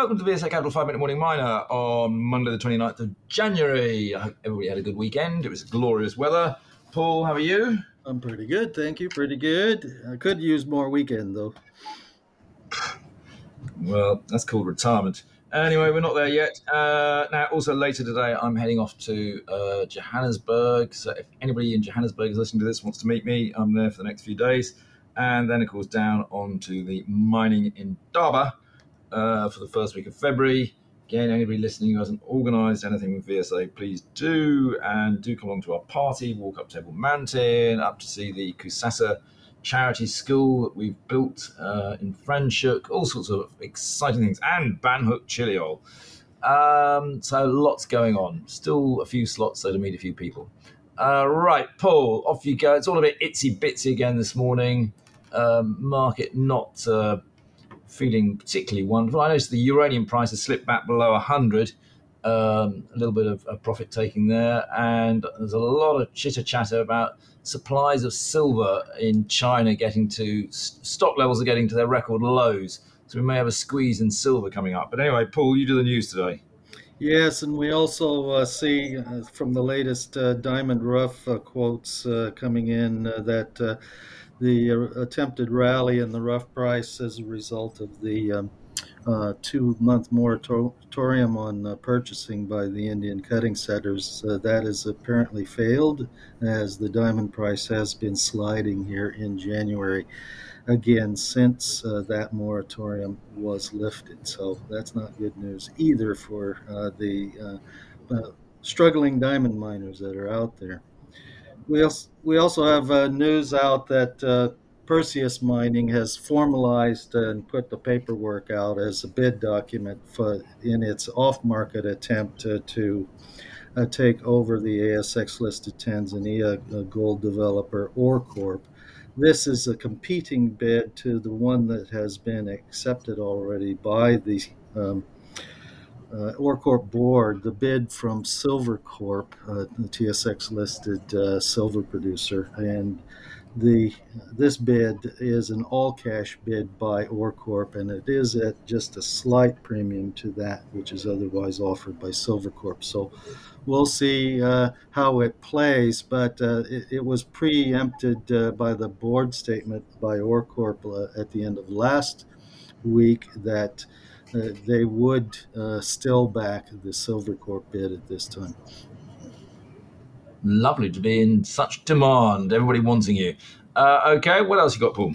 welcome to the VSA Capital 5 Minute Morning Miner on Monday, the 29th of January. I hope everybody had a good weekend. It was glorious weather. Paul, how are you? I'm pretty good, thank you. Pretty good. I could use more weekend though. Well, that's called retirement. Anyway, we're not there yet. Uh, now, also later today, I'm heading off to uh, Johannesburg. So if anybody in Johannesburg is listening to this wants to meet me, I'm there for the next few days. And then, of course, down onto the mining in Daba uh, for the first week of February. Again, anybody listening who hasn't organised anything with VSA, please do. And do come along to our party, walk up Table Mountain, up to see the Kusasa charity school that we've built uh, in Franschhoek, all sorts of exciting things, and Banhoek Chili Oil. Um, so lots going on. Still a few slots so to meet a few people. Uh, right, Paul, off you go. It's all a bit itsy bitsy again this morning. Um, market not uh, feeling particularly wonderful. I noticed the uranium price has slipped back below 100. Um, a little bit of, of profit taking there, and there's a lot of chitter chatter about supplies of silver in China getting to stock levels are getting to their record lows. So we may have a squeeze in silver coming up. But anyway, Paul, you do the news today. Yes, and we also uh, see uh, from the latest uh, Diamond Rough uh, quotes uh, coming in uh, that the attempted rally in the rough price as a result of the um, two month moratorium on purchasing by the Indian cutting setters. Uh, that has apparently failed as the diamond price has been sliding here in January again since uh, that moratorium was lifted. So that's not good news either for uh, the uh, struggling diamond miners that are out there. We also, we also have news out that Perseus Mining has formalized and put the paperwork out as a bid document for in its off-market attempt to, uh, take over the ASX listed Tanzania uh, gold developer OreCorp. This is a competing bid to the one that has been accepted already by the um, uh, OreCorp board, the bid from Silvercorp, uh, the TSX listed uh, silver producer, and the this bid is an all cash bid by OreCorp, and it is at just a slight premium to that which is otherwise offered by Silvercorp. So we'll see uh, how it plays, but uh, it, it, was preempted uh, by the board statement by OreCorp uh, at the end of last week that. Uh, they would uh, still back the Silvercorp bid at this time. Lovely to be in such demand. Everybody wanting you. Uh, okay, what else you got, Paul?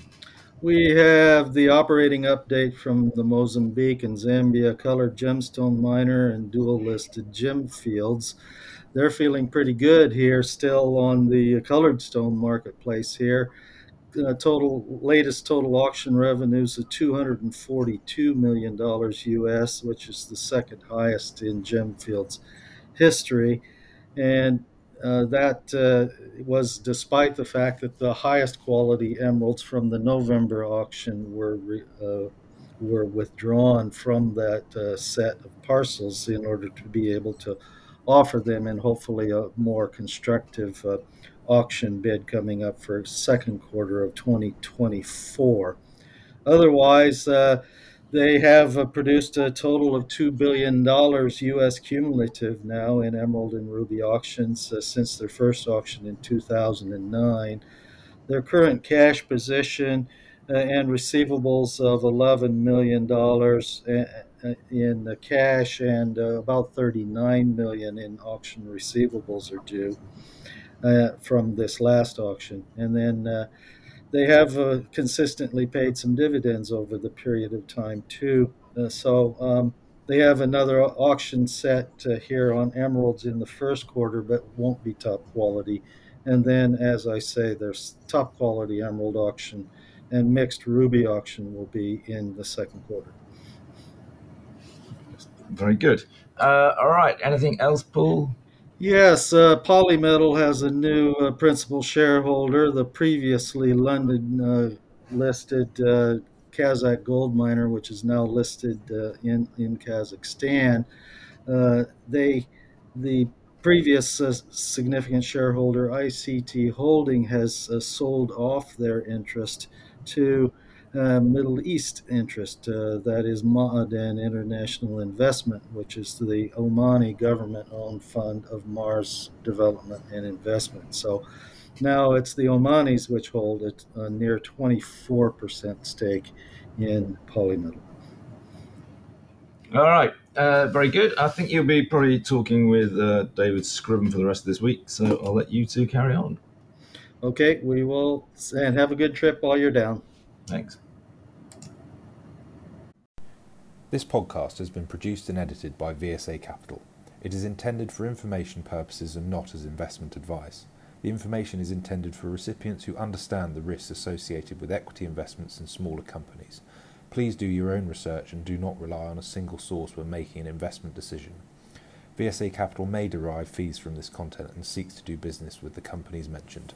We have the operating update from the Mozambique and Zambia colored gemstone miner and dual listed Gemfields. They're feeling pretty good here, still on the colored stone marketplace here. Uh, total latest total auction revenues of 242 million dollars US, which is the second highest in Gemfields history, and uh, that uh, was despite the fact that the highest quality emeralds from the November auction were uh, were withdrawn from that uh, set of parcels in order to be able to offer them in hopefully a more constructive uh, auction bid coming up for second quarter of 2024. Otherwise, they have uh, produced a total of $2 billion US cumulative now in emerald and ruby auctions uh, since their first auction in 2009. Their current cash position uh, and receivables of $11 million in cash and about 39 million in auction receivables are due from this last auction. And then they have uh, consistently paid some dividends over the period of time too. Uh, so um, they have another auction set uh, here on emeralds in the first quarter, but won't be top quality. And then, as I say, there's top quality emerald auction and mixed ruby auction will be in the second quarter. Very good. Uh, all right. Anything else, Paul? Yes, uh, Polymetal has a new uh, principal shareholder, the previously London uh, listed uh, Kazakh gold miner, which is now listed uh, in, in Kazakhstan. Uh, they, the previous significant shareholder, ICT Holding, has sold off their interest to uh, Middle East interest. Uh, that is Ma'aden International Investment, which is the Omani government owned fund of Mars Development and Investment. So now it's the Omanis which hold a near 24% stake in Polymetal. All right, uh, very good. I think you'll be probably talking with uh, David Scriven for the rest of this week, so I'll let you two carry on. Okay, we will, and have a good trip while you're down. Thanks. This podcast has been produced and edited by VSA Capital. It is intended for information purposes and not as investment advice. The information is intended for recipients who understand the risks associated with equity investments in smaller companies. Please do your own research and do not rely on a single source when making an investment decision. VSA Capital may derive fees from this content and seeks to do business with the companies mentioned.